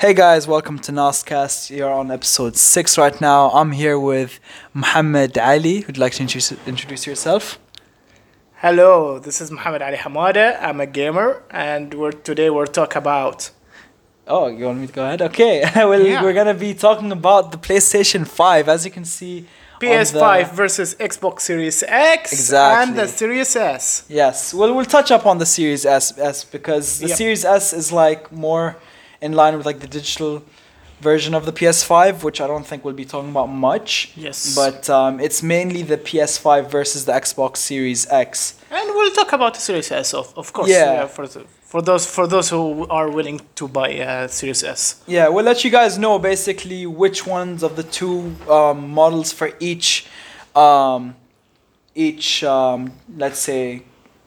Hey guys, welcome to Nascast. You're on episode six right now. I'm here with Muhammad Ali. Would you like to introduce, introduce yourself? Hello, this is Muhammad Ali Hamada. I'm a gamer, and we're today we're talk about Oh, you want me to go ahead? Okay. well, Yeah. we're gonna be talking about the PlayStation Five. As you can see, PS5 the- versus Xbox Series X Exactly. and the Series S. Yes. Well, we'll touch up on the Series S, S because the Yep. Series S is like more in line with like the digital version of the PS5, which I don't think we'll be talking about much. Yes. But um, it's mainly the PS5 versus the Xbox Series X. And we'll talk about the Series S, of, of course. Yeah. for, the, for those for those who are willing to buy a Series S. Yeah, we'll let you guys know basically which ones of the two um, models for each, um, each um, let's say,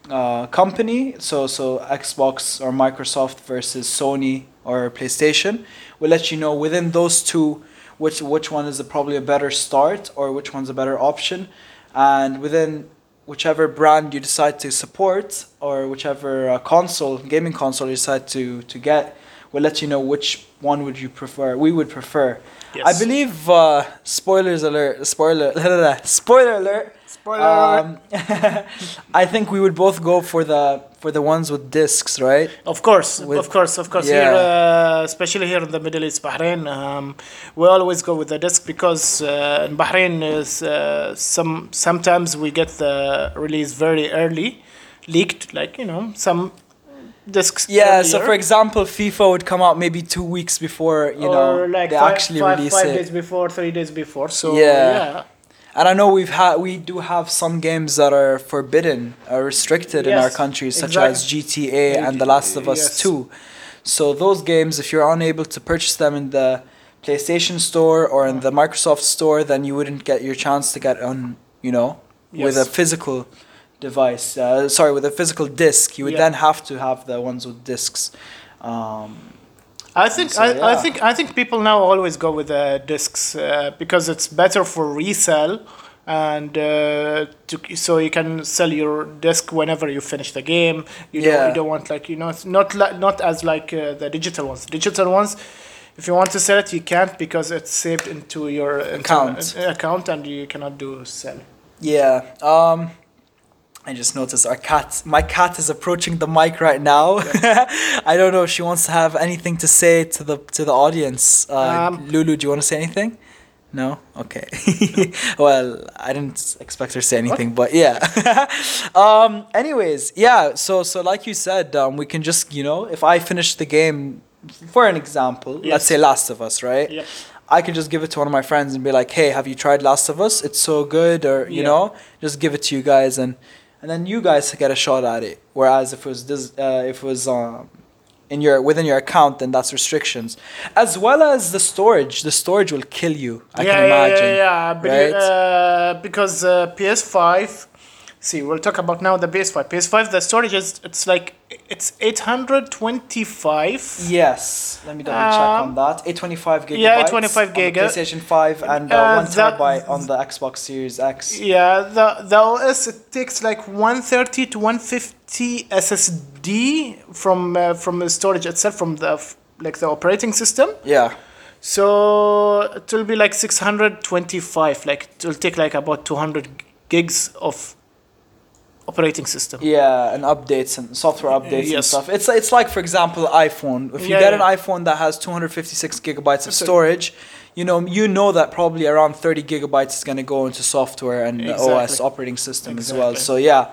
uh, company. So so Xbox or Microsoft versus Sony or PlayStation. We'll let you know within those two which which one is a, probably a better start or which one's a better option, and within whichever brand you decide to support or whichever uh, console gaming console you decide to to get we'll let you know which one would you prefer we would prefer Yes. i believe uh, spoilers alert spoiler spoiler alert Spoiler um, i think we would both go for the for the ones with discs right Of course, With- of course, of course. yeah. Here, uh, especially here in the Middle East, Bahrain, um, we always go with the disc because uh, in Bahrain is uh, some sometimes we get the release very early, leaked, like you know some discs. yeah so for example fifa would come out maybe two weeks before you know like they five, actually five- release five it days before, three days before. So Yeah. yeah, And I know we've had we do have some games that are forbidden or restricted in our Yes, countries, such as GTA and The Last of Us Yes. 2. So those games, if you're unable to purchase them in the PlayStation Store or in the Microsoft Store, then you wouldn't get your chance to get on, you know, with a physical device. Uh, sorry, with a physical disc. You would Yeah. then have to have the ones with discs. Um, I think So, I, I think I think people now always go with the discs uh, because it's better for resale and uh, to, so you can sell your disc whenever you finish the game. You don't Yeah. you don't want like you know it's not li- not as like uh, the digital ones. Digital ones. If you want to sell it, you can't because it's saved into your Account. account, and you cannot do sell. Yeah. Um I just noticed our cat my cat is approaching the mic right now. I don't know if she wants to have anything to say to the to the audience. Uh, Um, Lulu, do you want to say anything? No? Okay. well, I didn't expect her to say anything, but yeah. um anyways, yeah, so so like you said, um we can just, you know, if I finish the game for an example, let's say Last of Us, right? Yep. I could just give it to one of my friends and be like, "Hey, have you tried Last of Us? It's so good," or you Yeah. know, just give it to you guys, and and then you guys get a shot at it. Whereas if it was this, uh, if it was um, in your within your account, then that's restrictions, as well as the storage. The storage will kill you. I yeah, can imagine. Yeah, yeah, yeah. Right? uh, because uh, PS5. See, we'll talk about now the PS5. PS5, the storage is it's like it's 825. Yes, let me double check on Um, that. 825 gigabytes. yeah, 825 on the giga. PlayStation 5 and uh, Uh, one that- terabyte on the Xbox Series X. Yeah, the the OS it takes like 130 to 150 SSD from uh, from the storage itself from the like the operating system. Yeah. So it will be like 625. Like it will take like about 200 gigs of operating system. Yeah, and updates and software updates and stuff. It's it's like for example iPhone. If you Yeah, get yeah. an iPhone that has 256 gigabytes of storage, you know you know that probably around 30 gigabytes is going to go into software and the OS operating system as well. So yeah,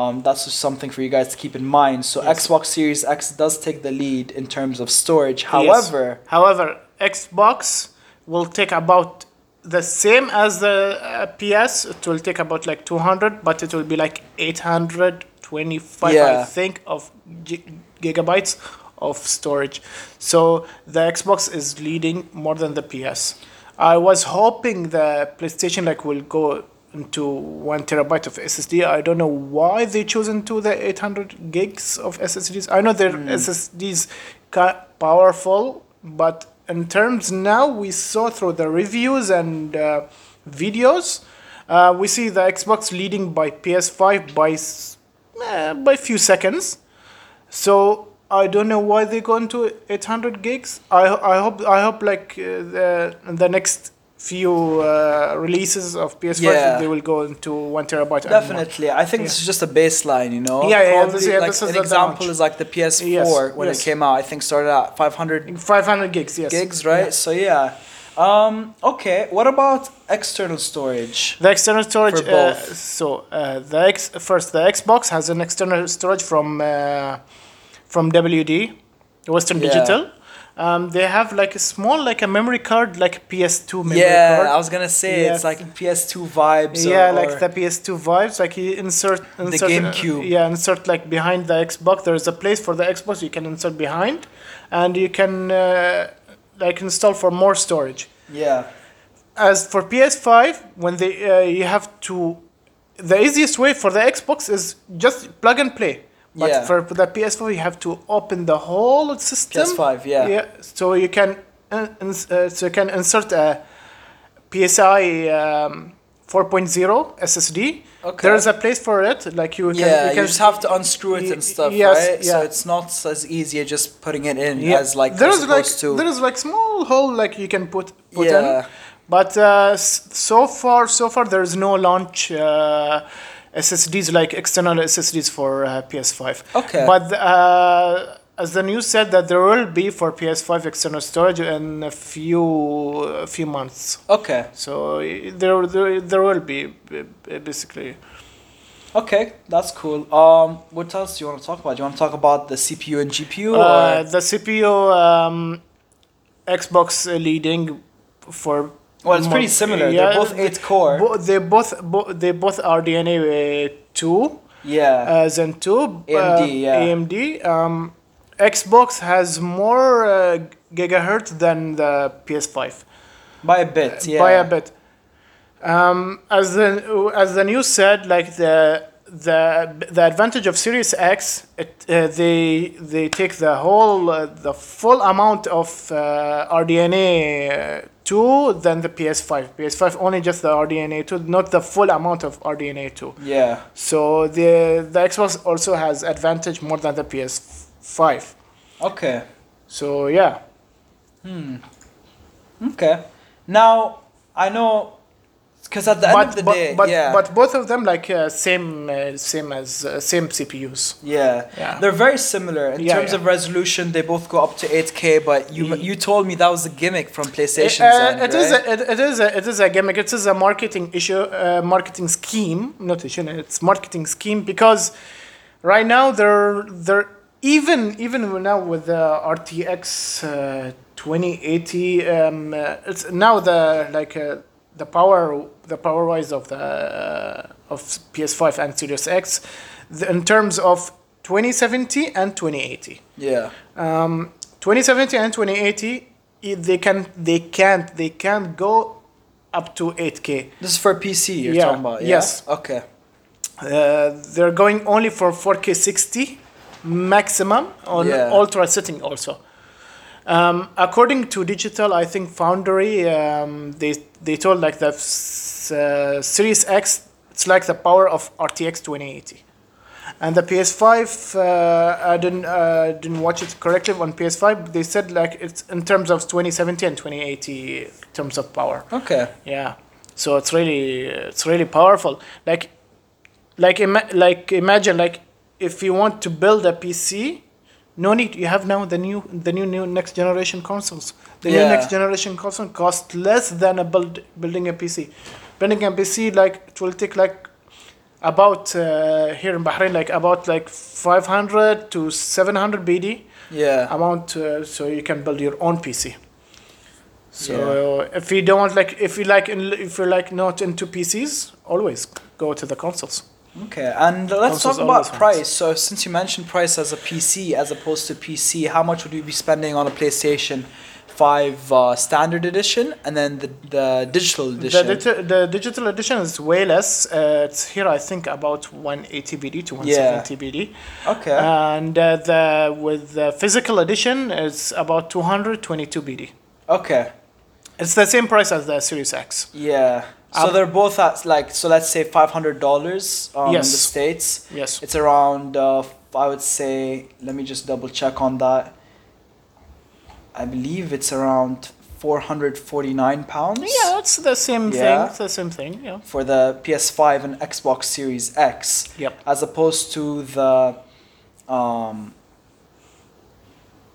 um, that's just something for you guys to keep in mind. So Yes. Xbox Series X does take the lead in terms of storage. Yes. However, however, Xbox will take about the same as the uh, PS. It will take about like 200, but it will be like 825, I think, of gi- gigabytes of storage. So the Xbox is leading more than the PS. I was hoping the PlayStation like will go into one terabyte of SSD. I don't know why they chosen to the 800 gigs of SSDs. I know their SSDs ca- powerful, but in terms now we saw through the reviews and uh, videos, uh, we see the Xbox leading by PS5 by uh, by few seconds. So I don't know why they go into 800 gigs. I I hope I hope like uh, the the next few uh, releases of PS5 Yeah. they will go into one terabyte. Definitely, I think this is just a baseline, you know. Yeah, yeah, yeah, this- yeah, like, this is an example is like the PS4 Yes, when yes. it came out. I think started at 500 500 gigs. Yes. gigs, right? Yeah. So yeah. Um, okay, what about external storage? The external storage. For both. Uh, so uh, the X first the Xbox has an external storage from uh, from WD, Western Yeah. Digital. Um, they have like a small like a memory card like a PS2 memory yeah, card. I was gonna say it's like PS2 vibes. yeah, or, like or- the PS2 vibes. Like you insert, insert GameCube. yeah, insert like behind the Xbox. There is a place for the Xbox you can insert behind, and you can uh, like install for more storage. yeah, As for PS5, when they uh, you have to, the easiest way for the Xbox is just plug and play. But Yeah. for the PS4, you have to open the whole system. PS5, yeah. Yeah. So you can, uh, so you can insert a PCIe um, 4.0 SSD. Okay. There's a place for it. Like you can. yeah. You, can just have to unscrew it and stuff, yes, right? So yeah. it's not as easy as just putting it in Yeah. as like there is like to. there is like small hole like you can put put Yeah. in, but uh, so far so far there is no launch uh, SSDs like external SSDs for uh, PS5. Okay. But uh, as the news said that there will be for PS5 external storage in a few a few months. okay. So there there, there will be basically. Okay, that's cool. Um, what else do you want to talk about? Do you want to talk about the CPU and GPU? Uh, the CPU, um, Xbox leading for. Well, it's pretty similar. They're both eight core. Bo- they both bo- they both are DNA uh, two, yeah. uh, Zen two. AMD, uh, yeah. AMD. Um, Xbox has more uh, gigahertz than the PS5 by a bit. Yeah. by a bit. Um, as the as the news said, like the the the advantage of Series X, it, uh, they they take the whole uh, the full amount of uh, RDNA uh, two than the PS5. PS5 only just the RDNA two, not the full amount of RDNA two. Yeah. So the the Xbox also has advantage more than the PS5. Okay. So yeah. Hmm. Okay. Now I know because at the end of the but, day, but, yeah, but both of them like uh, same uh, same as uh, same CPUs. yeah, Yeah. they're very similar in Yeah, terms yeah. of resolution. They both go up to 8K, but you Ye- you told me that was a gimmick from PlayStation's Uh, end, it is right? a, it, it is a it is a gimmick. It is a marketing issue, uh, marketing scheme, not issue. It's marketing scheme because right now they're they're even even now with the RTX uh, 2080. Um, uh, it's now the like uh, the power the power wise of the uh, of PS5 and Series X, the, in terms of 2070 and 2080 yeah. um, 2070 and 2080 they can they can't they can't go up to 8k This is for PC. You're Yeah, talking about. Yeah? yes. Okay. uh, they're going only for 4k 60 maximum on Yeah. ultra setting also um, according to digital i think foundry um, they they told like the uh, series x it's like the power of rtx 2080 and the PS5, uh, I didn't uh, didn't watch it correctly on PS5. They said like it's in terms of 2070 and 2080 in terms of power. Okay. Yeah, so it's really it's really powerful. Like like ima- like imagine like if you want to build a PC, no need. You have now the new the new new next generation consoles. The new next generation console costs less than a build building a PC. Building a PC like it will take like about uh, here in Bahrain like about like 500 to 700 BD Yeah. amount uh, so you can build your own PC. So if you don't like if you like if you're like not into PCs, always go to the consoles. Okay, and let's talk about price. So, since you mentioned price as a PC as opposed to PC, how much would you be spending on a PlayStation 5 uh, standard edition and then the, the digital The, edition? digi- the digital edition is way less. Uh, it's here I think about 180 BD to 170 BD, okay. and uh, the with the physical edition it's about 222 BD. okay. It's the same price as the Series X. Yeah. So they're both at like so let's say five hundred dollars um, in the states. Yes. It's around uh, I would say, let me just double check on that. I believe it's around 449 pounds. Yeah, it's the same Yeah. thing. It's the same thing. Yeah. For the PS5 and Xbox Series X. Yep. As opposed to the, um,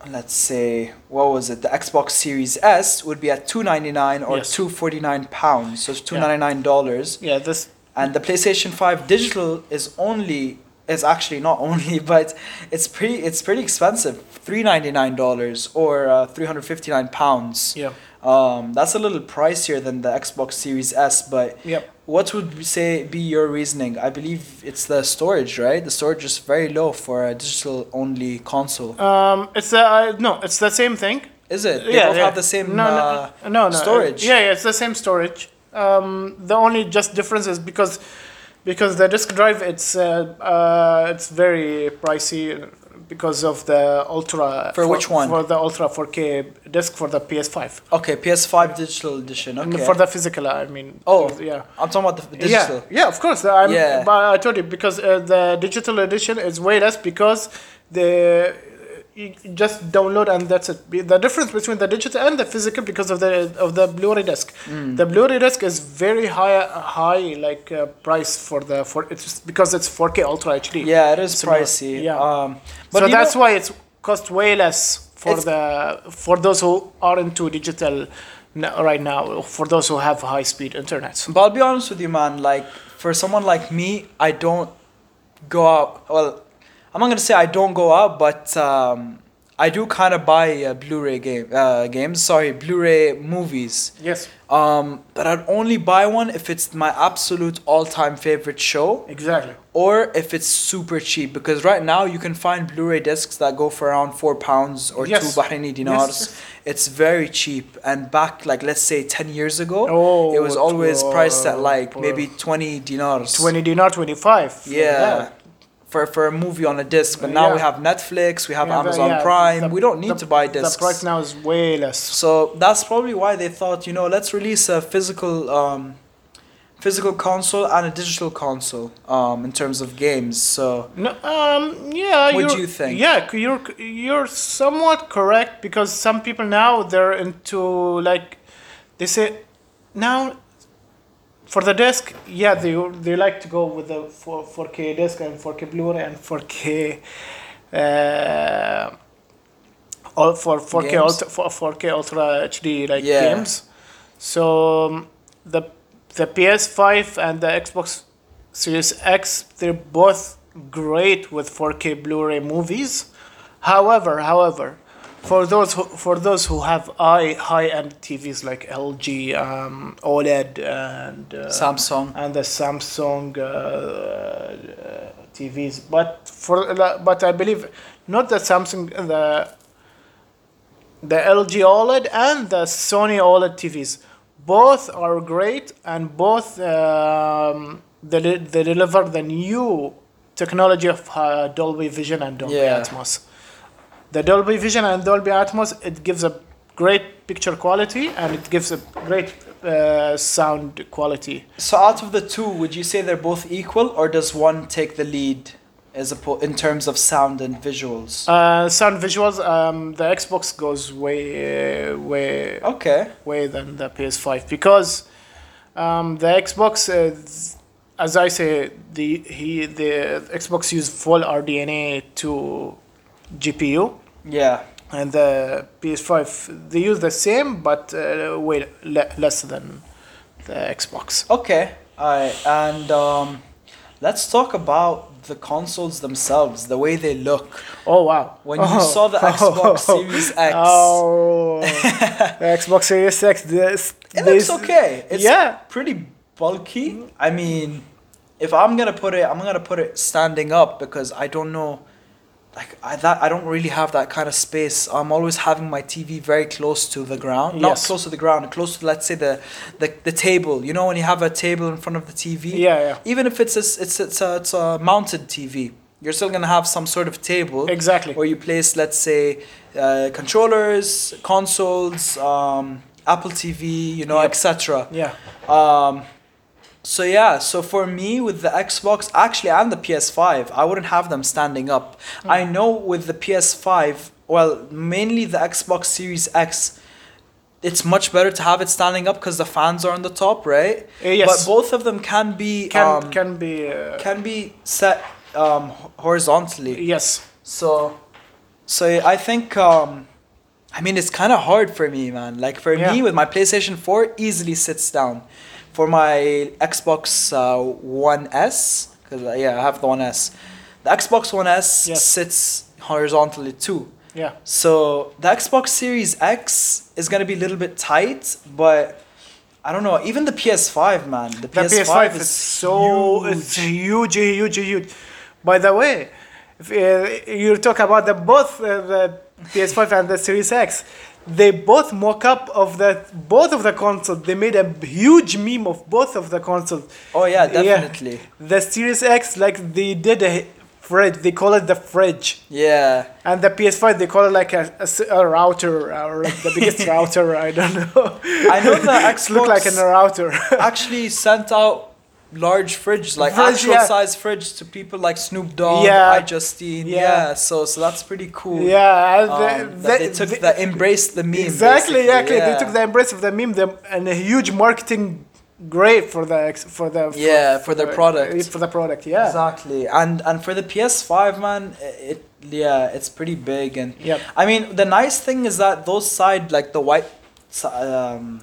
let's say, what was it? The Xbox Series S would be at 299 or Yes. 249 pounds. So it's 299 dollars. Yeah. This. and the PlayStation 5 digital is only is actually not only but it's pretty it's pretty expensive $399 or uh, 359 pounds Yeah. um, that's a little pricier than the Xbox Series S but Yep. What would you say be your reasoning I believe it's the storage right the storage is very low for a digital only console Um. It's the uh, no. It's the same thing. is it they yeah, both yeah. have the same no, uh, no, no, no, storage Yeah, yeah, it's the same storage. Um, the only just difference is because because the disk drive it's uh, uh, it's very pricey because of the ultra For which one? for the ultra 4K disk for the PS5 okay PS5 digital edition And okay for the physical I mean Oh. yeah I'm talking about the digital yeah yeah of course I'm, Yeah. but I told you because uh, the digital edition is way less because the you just download and that's it. The difference between the digital and the physical because of the of the Blu-ray disc. Mm. The Blu-ray disc is very high high like uh, price for the for it's because it's 4K Ultra HD. Yeah, it is uh, pricey. yeah. Um, but so that's know, why it's cost way less for the for those who are into digital right now. For those who have high speed internet. But I'll be honest with you, man. Like for someone like me, I don't go out. Well, I'm not gonna say I don't go out, but um, I do kind of buy uh, Blu-ray game uh, games. Sorry, Blu-ray movies. Yes, Um, but I'd only buy one if it's my absolute all-time favorite show, exactly. or if it's super cheap. Because right now you can find Blu-ray discs that go for around four pounds or Yes. two Bahraini dinars. Yes. It's very cheap. And back, like let's say ten years ago, Oh, it was always priced at like uh, maybe 20 dinars 20 dinar 25 yeah for for a movie on a disc but now we have netflix we have Yeah, amazon yeah, prime. The- we don't need the- to buy discs. the price now is way less. So that's probably why they thought you know let's release a physical um physical console and a digital console um in terms of games. So no, um yeah What do you're- think? yeah you're you're somewhat correct because some people now they're into like they say now for the disc yeah they they like to go with the 4, 4k disc and 4k blu-ray and 4k uh all for 4k Games? ultra for 4k ultra hd like Yeah. games so um, the the ps5 and the xbox series x they're both great with 4k blu-ray movies however however for those who, for those who have high high end TVs like LG, um, OLED, and uh, samsung and the Samsung uh, uh, TVs, but for but I believe not the Samsung the the LG OLED and the Sony OLED TVs. Both are great and both um, they, they deliver the new technology of uh, Dolby Vision and Dolby Yeah. Atmos. The Dolby Vision and Dolby Atmos it gives a great picture quality and it gives a great uh, sound quality. so out of the two would you say they're both equal or does one take the lead as a in terms of sound and visuals? Uh, sound visuals, um, the Xbox goes way, uh, way, okay. way than the PS5 because um, the Xbox, is, as I say, the he the Xbox use full RDNA two GPU, yeah and the PS5 they use the same but uh, way le- less than the Xbox. Okay, alright, and um, let's talk about the consoles themselves, the way they look. Oh wow! When you Oh. saw the Xbox Series X, Oh, the Xbox Series X. This, it this- looks okay. It's yeah. pretty bulky. I mean, if I'm gonna put it, I'm gonna put it standing up because I don't know. Like I that I don't really have that kind of space. I'm always having my TV very close to the ground, not Yes. close to the ground, close to let's say the, the the table. You know when you have a table in front of the TV. Yeah, yeah. even if it's a, it's it's a, it's a mounted TV, you're still gonna have some sort of table Exactly. where you place, let's say, uh, controllers, consoles, um, Apple TV, you know, Yep. etc. Yeah. Um, So yeah, so for me with the Xbox, actually and the PS5, I wouldn't have them standing up. I know with the PS5, well, mainly the Xbox Series X, it's much better to have it standing up because the fans are on the top, right? Uh, yes. But both of them can be Can um, can be uh, can be set um, horizontally. yes. So, so I think um, I mean it's kind of hard for me, man. Like for Yeah. me with my PlayStation Four, easily sits down. For my Xbox uh, One S, because yeah, I have the One S. The Xbox One S Yes. sits horizontally too. Yeah. So the Xbox Series X is gonna be a little bit tight, but I don't know. Even the PS5, man. The The PS5, PS5 is is so huge. it's huge, huge, huge. By the way, if, uh, you talk about the both uh, the PS5 and the Series X. They both mock up of the both of the consoles. They made a huge meme of both of the consoles. Oh yeah, Yeah. definitely. The Series X, like they did a fridge. They call it the fridge. Yeah. And the PS5, they call it like a a router or like the biggest router. I don't know. I know the It's look like a router. actually sent out large fridges, like Fridge, actual yeah. size fridge to people like Snoop Dogg, Yeah. iJustine. Yeah. Yeah. So so that's pretty cool. yeah, Um, the- that they took the- that embraced the meme. exactly, exactly. They took the embrace of the meme them, and a huge marketing great for the for the for, Yeah, for their product. for the product. Yeah, Exactly, and and for the PS5, man, it yeah, it's pretty big, and yeah I mean the nice thing is that those side like the white, um,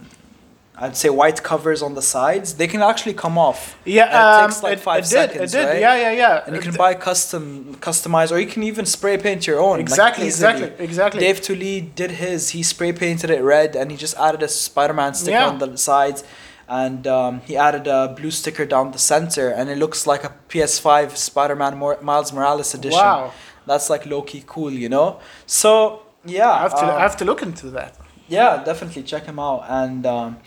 I'd say white covers on the sides, they can actually come off. yeah. And it um, takes like it, five it seconds, did, It did. right? Yeah, yeah, yeah. And you can buy custom, customize, or you can even spray paint your own. exactly, easily. exactly, exactly. Dave Tully did his. He spray painted it red, and he just added a Spider-Man sticker Yeah. on the sides, and um, he added a blue sticker down the center, and it looks like a PS5 Spider-Man Mor- Miles Morales edition. Wow, That's like low key cool, you know. So yeah, I have to um, I have to look into that. yeah, definitely check him out, and um,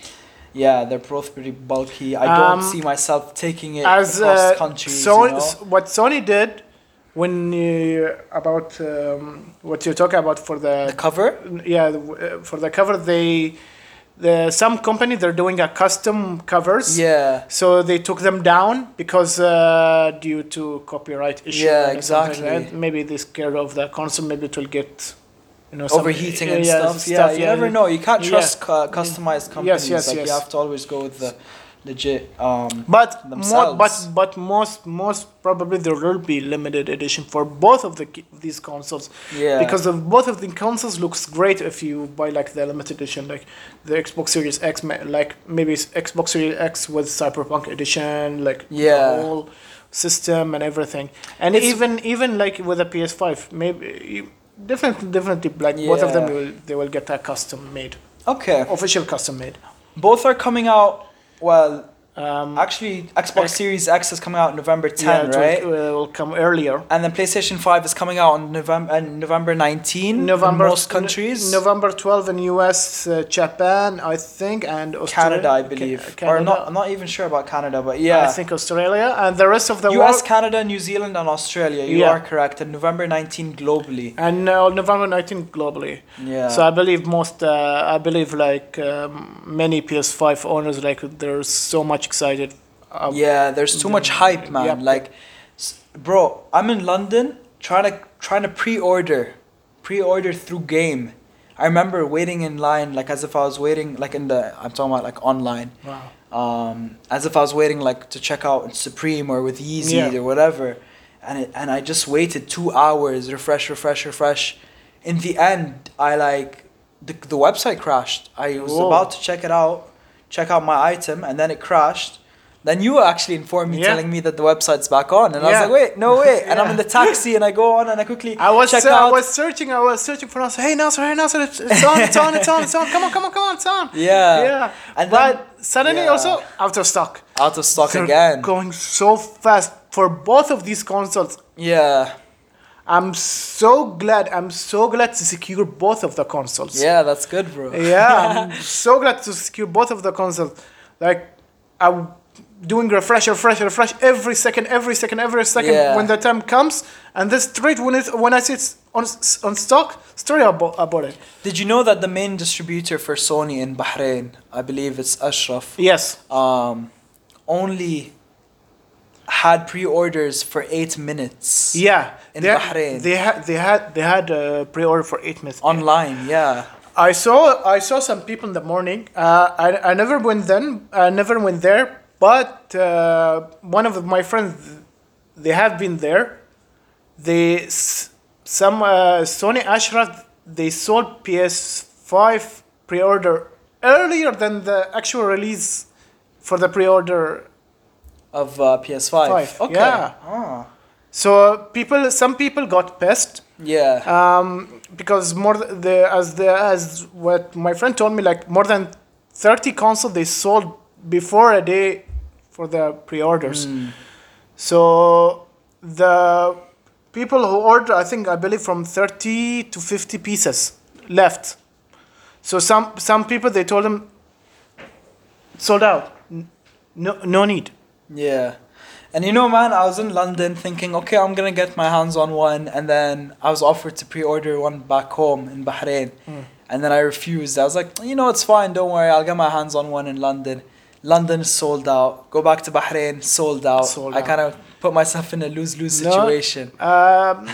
yeah, they're both pretty bulky. I Um, don't see myself taking it As across uh, countries. Sony, you know? what Sony did when you, about um, what you're talking about for The the cover. yeah uh, for the cover they the some company they're doing a custom covers Yeah. so they took them down because uh, due to copyright issue Yeah, and something like exactly. maybe they scared of the console maybe it will get you know some- overheating and yeah, stuff. Yeah, you never know. You can't trust cu- customized companies. yes, like yes. you have to always go with the legit. Um, but more, but but most most probably there will be limited edition for both of the these consoles yeah. because of both of the consoles looks great if you buy like the limited edition like the Xbox Series X like maybe Xbox Series X with Cyberpunk edition like Yeah. the whole system and everything and It's- even even like with a PS5 maybe definitely definitely like both of them will they will get a custom made okay. official custom made Both are coming out. Well, um actually, Xbox X- Series X is coming out November 10, yeah, it right? will, uh, will come earlier And then PlayStation 5 is coming out on November uh, November 19 November in most countries. November 12 in US, uh, Japan, I think, and Australia. Canada, I Ca- believe, or Canada. not. I'm not even sure about Canada, but yeah. I think Australia and the rest of the U.S., world. Canada, New Zealand, and Australia. You Yeah. are correct. And November 19 globally. And uh, November 19 globally. Yeah. So I believe most, uh, I believe like um, many PS5 owners, like they're so much excited. Uh, yeah, there's too much hype, man. Yep. Like, bro, I'm in London trying to trying to pre-order, pre-order through game. I remember waiting in line like as if I was waiting like in the I'm talking about like online. Wow. Um, as if I was waiting like to check out in Supreme or with Yeezy Yeah. or whatever, and it, and I just waited two hours, refresh, refresh, refresh. In the end, I like the the website crashed. I was Whoa. about to check it out, check out my item, and then it crashed. Then you actually informed me, Yeah. telling me that the website's back on, and I was like, "Wait, no way!" And I'm in the taxi, and I go on, and I quickly I was check uh, out. I was searching I was searching for Nasser. Hey Nasser, hey Nasser, it's, it's on, it's on, it's on, it's on. Come on, come on, come on, it's on. yeah, Yeah. And but then- suddenly yeah. also out of stock. out of stock They're again. Going so fast for both of these consoles. yeah, I'm so glad. I'm so glad to secure both of the consoles. yeah, that's good, bro. Yeah, I'm so glad to secure both of the consoles. Like, I'm doing refresh, refresh, refresh every second, every second, every second Yeah. when the time comes. And this straight when it when I see it's on on stock, straight about, about it. Did you know that the main distributor for Sony in Bahrain, I believe it's Ashraf, Yes. um, only had pre-orders for eight minutes. Yeah, In they, Bahrain. they had they had they had a pre-order for eight minutes. Online, yeah. I saw I saw some people in the morning. Uh, I I never went then. I never went there. But uh, one of my friends, they have been there. They some uh, Sony Ashraf they sold PS5 pre-order earlier than the actual release for the pre-order. Of uh, PS5. Five, Okay. yeah. Ah. So people, some people got pissed. Yeah. um, because more the as the as what my friend told me like more than 30 consoles they sold before a day for the pre-orders so the people who ordered i think i believe from 30 to 50 pieces left so some some people they told them sold out no no need Yeah. And you know, man, I was in London thinking, okay, I'm gonna get my hands on one, and then I was offered to pre-order one back home in Bahrain, and then I refused. I was like, you know, it's fine, don't worry, I'll get my hands on one in London. London is sold out. Go back to Bahrain, sold out. Sold I kind of put myself in a lose-lose No. situation. Um,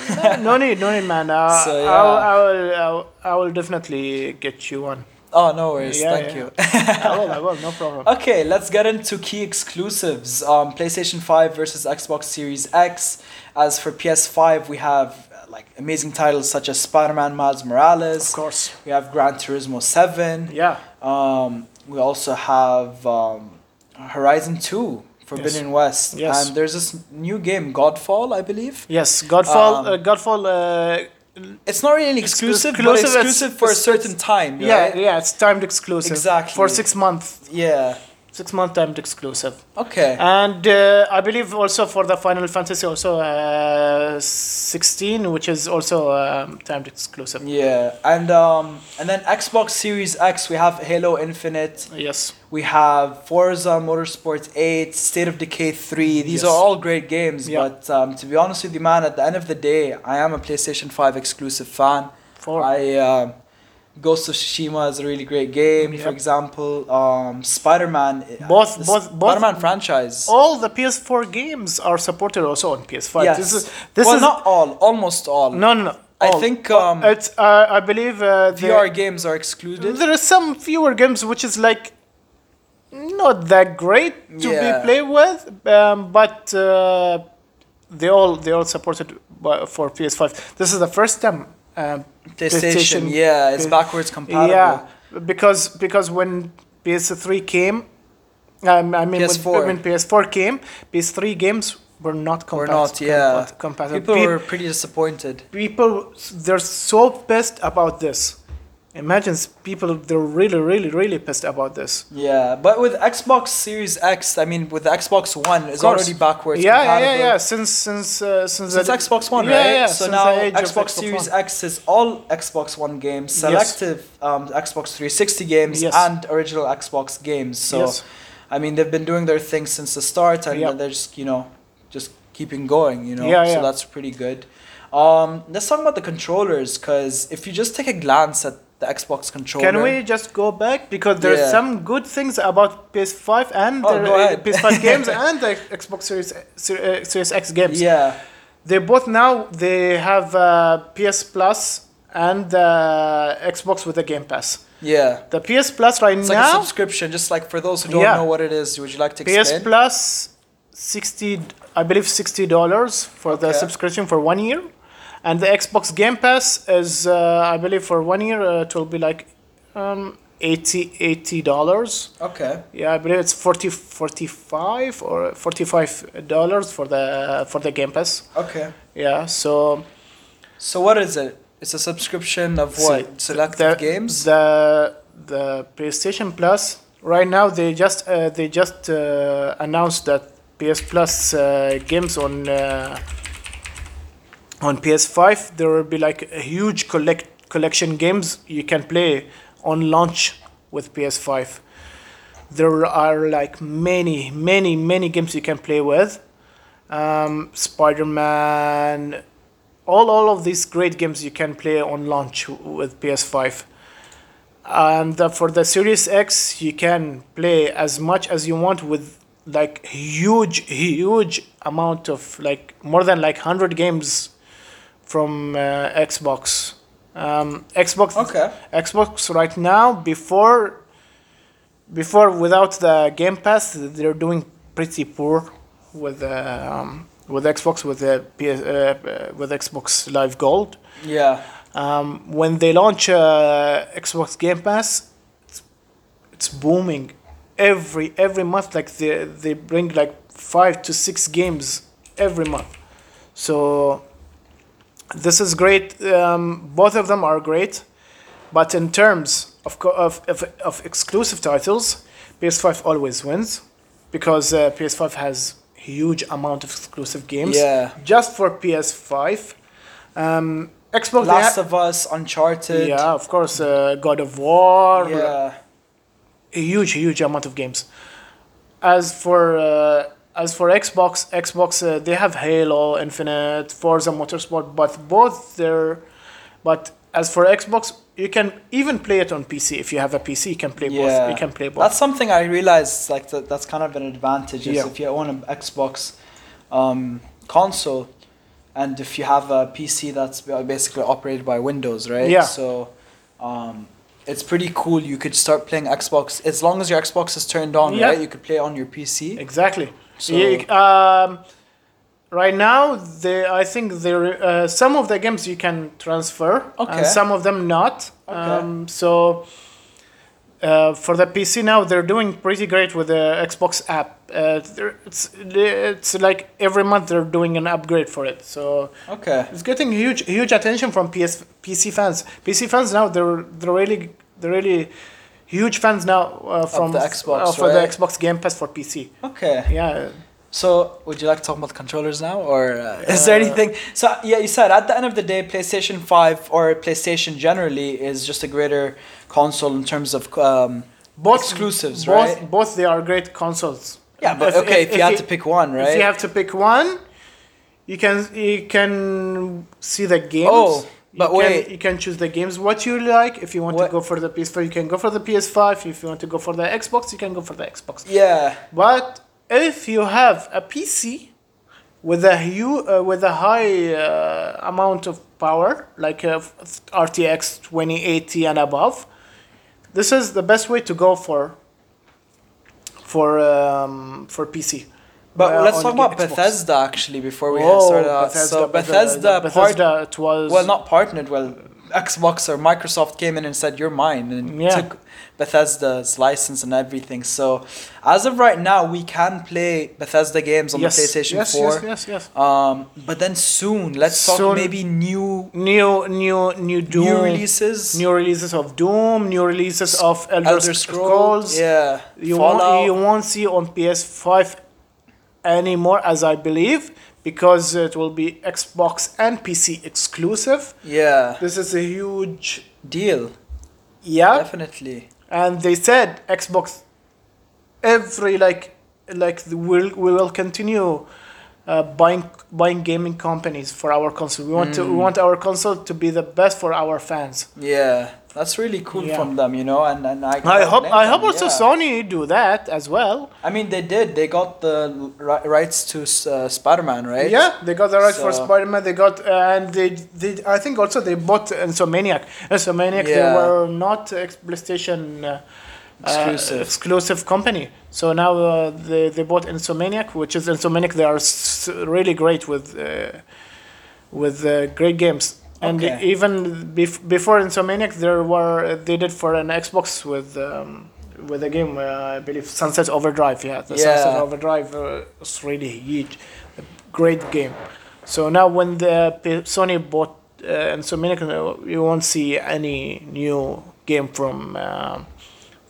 no need, no need, man. Uh, So, yeah. I, will, I will, I will definitely get you one. Oh, no worries. Yeah, Thank yeah. you. I will, I will, no problem. Okay, let's get into key exclusives. Um, PlayStation 5 versus Xbox Series X. As for PS5, we have uh, like amazing titles such as Spider-Man Miles Morales. Of course. We have Gran Turismo 7. Yeah. Um, we also have um, Horizon 2, Forbidden West. Yes. And there's this new game, Godfall, I believe. Yes, Godfall. Um, uh, Godfall. Uh, It's not really exclusive, exclusive, it's- exclusive for a certain time. yeah, right? yeah, it's timed exclusive. Exactly. For six months. Yeah. Six month timed exclusive. Okay. And uh, I believe also for the Final Fantasy also uh, 16, which is also um, timed exclusive. Yeah, and um, and then Xbox Series X, we have Halo Infinite, Yes. we have Forza Motorsport 8, State of Decay 3. These Yes. are all great games, Yeah. but um, to be honest with you, man, at the end of the day, I am a PlayStation 5 exclusive fan. For I um, Ghost of Tsushima is a really great game, for example. Um, Spider Man, Both- both- both- Spider Man franchise. all the PS4 games are supported also on PS5. yes. This is this well, is not all, almost all. no no no. I all. think um, It's uh, I believe uh, the- VR games are excluded. There are some fewer games which is like not that great to Yeah. be played with, um, but uh, they all they all supported for PS5. This is the first time. Um, PlayStation, PlayStation- yeah, it's backwards compatible. yeah, because because when PS3 came, um, I mean PS4. When, when PS4 came, PS3 games were not compatible. not, yeah. compatible. People Pe- were pretty disappointed. people they're so pissed about this. Imagine people they're really really really pissed about this. Yeah, but with Xbox Series X, I mean, with Xbox One, it's already backwards yeah, yeah, compatible. yeah, yeah. Since since uh, since, Since the- Xbox One, yeah, right? Yeah, so now of Xbox Series One. X is all Xbox One games, selective um, Xbox 360 games, Yes. and original Xbox games. So, Yes. I mean, they've been doing their thing since the start, and Yeah. they're just, you know, just keeping going, you know? Yeah, yeah. so that's pretty good. Um, let's talk about the controllers, because if you just take a glance at the Xbox controller. Can we just go back because there's Yeah. some good things about PS5 and Oh, the uh. PS5 games and the Xbox Series Ser- uh, Series X games. Yeah. They both now they have uh, PS Plus and uh, Xbox with the Game Pass. Yeah. The PS Plus right It's like a subscription, just like for those who don't Yeah. know what it is, would you like to explain? PS Plus, sixty, I believe sixty dollars for the subscription for one year, and the Xbox Game Pass is, uh, I believe, for one year uh, it will be like um, 80 dollars. Okay. Yeah, I believe it's 40, 45 or forty five dollars for the for the Game Pass. Okay. Yeah, so So what is it? It's a subscription of what? See, Selective the, games? The the PlayStation Plus right now they just uh, they just uh, announced that PS Plus uh, games on uh, on PS5 there will be like a huge collect collection games you can play on launch with PS5. There are like many many many games you can play with. Um, Spider-Man, all all of these great games you can play on launch with PS5. And uh, for the Series X, you can play as much as you want with like huge, huge amount of like more than like hundred games from uh, Xbox. Um, Xbox. Okay. Xbox right now before before without the Game Pass they're doing pretty poor with um, with Xbox with the PS, uh, uh, with Xbox Live Gold. Yeah. Um, when they launch uh, Xbox Game Pass, it's, it's booming. Every every month, like they they bring like five to six games every month. So this is great. Um, both of them are great, but in terms of co- of, of, of exclusive titles, PS5 always wins because uh, PS5 has huge amount of exclusive games Yeah. just for PS5. Um, Xbox Last ha- of Us, Uncharted. yeah, of course, uh, God of War, Yeah. a huge, huge amount of games. As for uh, as for Xbox, Xbox uh, they have Halo, Infinite, Forza Motorsport, but both they're, but as for Xbox, you can even play it on PC if you have a PC. You can play both. Yeah. You can play both. That's something I realized. Like that, that's kind of an advantage. Is Yeah. if you own an Xbox um, console, and if you have a PC that's basically operated by Windows, right? Yeah. So, um, it's pretty cool. You could start playing Xbox as long as your Xbox is turned on, Yeah. right? You could play on your PC. Exactly. So- You- um, right now, they I think there uh, some of the games you can transfer, Okay. and some of them not. Okay. Um, so uh, for the PC now, they're doing pretty great with the Xbox app. Uh, it's it's like every month they're doing an upgrade for it. So Okay. it's getting huge huge attention from PS PC fans. PC fans now they're they're really they're really huge fans now uh, from the Xbox, uh, for right? the Xbox Game Pass for PC. Okay. Yeah. So, would you like to talk about the controllers now, or uh, is there anything? So, yeah, you said at the end of the day, PlayStation Five or PlayStation generally is just a greater console in terms of um, both exclusives, both, right? Both they are great consoles. Yeah, but okay, if, you had to pick one, right? If you have to pick one, you can you can see the games. Oh, but you wait. can, you can choose the games what you like. If you want What- to go for the PS4, you can go for the PS5. If you want to go for the Xbox, you can go for the Xbox. yeah, But if you have a PC with a hu- uh, with a high uh, amount of power, like a f- RTX 2080 and above, this is the best way to go for for um, for PC. But let's talk about Xbox. Bethesda actually before we Oh, start out. so Bethesda, part, Bethesda, it was well, not partnered. Well, Xbox or Microsoft came in and said you're mine and Yeah. took Bethesda's license and everything. So, as of right now, we can play Bethesda games on yes, the PlayStation yes, Four. Yes, yes, yes. Um, but then soon, let's talk maybe new New, new, new Doom, new releases. new releases of Doom, new releases of Elder, Elder Scrolls. Scrolls, yeah, you Fallout. won't you won't see on PS5 anymore, as I believe, because it will be Xbox and PC exclusive. yeah, This is a huge deal, yeah, definitely. and they said Xbox every like like the- we'll we will continue uh, buying buying gaming companies for our console. We want to we Mm. want our console to be the best for our fans. Yeah, that's really cool Yeah. from them, you know. And and I. I hope I them, hope also yeah. Sony do that as well. I mean, they did. They got the ri- rights to uh, Spider-Man, right? Yeah, they got the right for So- Spider-Man. They got uh, and they they I think also they bought Insomniac. Insomniac Yeah. they were not ex- PlayStation uh, Exclusive. uh, exclusive company. So now uh, they they bought Insomniac, which is Insomniac. They are s- really great with uh, with uh, great games. And Okay. even bef- before Insomniac, there were they did for an Xbox with um, with a game uh, I believe Sunset Overdrive. Yeah, the Sunset Overdrive uh, was really huge, a great game. So now when the Sony bought uh, Insomniac, uh, you won't see any new game from uh,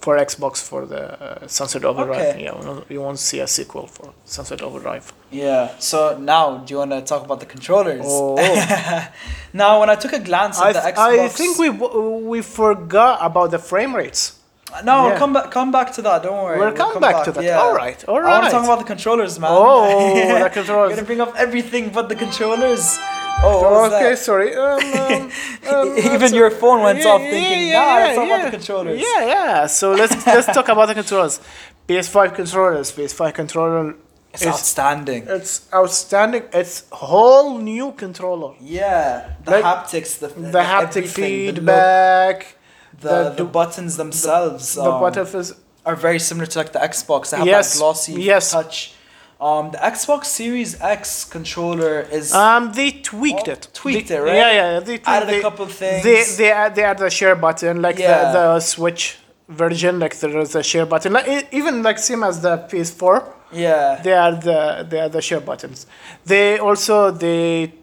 for Xbox for the uh, Sunset Overdrive. Okay. Yeah, you won't- see a sequel for Sunset Overdrive. Yeah. So now, do you want to talk about the controllers? Oh. now, when I took a glance at I, the Xbox, I think we w- we forgot about the frame rates. no, yeah. come back, come back to that. Don't worry. We'll come back to that. Yeah. All right, all I want to talk about the controllers, man. Oh, the You're controllers. gonna bring up everything but the controllers. Oh, okay, that? sorry. Um, um, um, Even your phone went yeah, off yeah, thinking, yeah, nah, let's yeah, about yeah. the controllers. Yeah, yeah. So let's let's talk about the controllers. PS5 controllers, PS5 controller, It's is outstanding. it's outstanding. It's whole new controller. Yeah, the Like, haptics, the The haptic everything, the look, feedback, the, the, the- buttons themselves. the um, button is are very similar to like the Xbox. They have Yes, that glossy yes. touch. Um, the Xbox Series X controller is Um, they tweaked Oh, it. tweaked They- it, right? Yeah, yeah. They tweaked added they, a couple of things. They they add they add the share button like Yeah. the the Switch version. Like there is a share button. Like even like same as the PS4. yeah, They are the they are the share buttons. They also they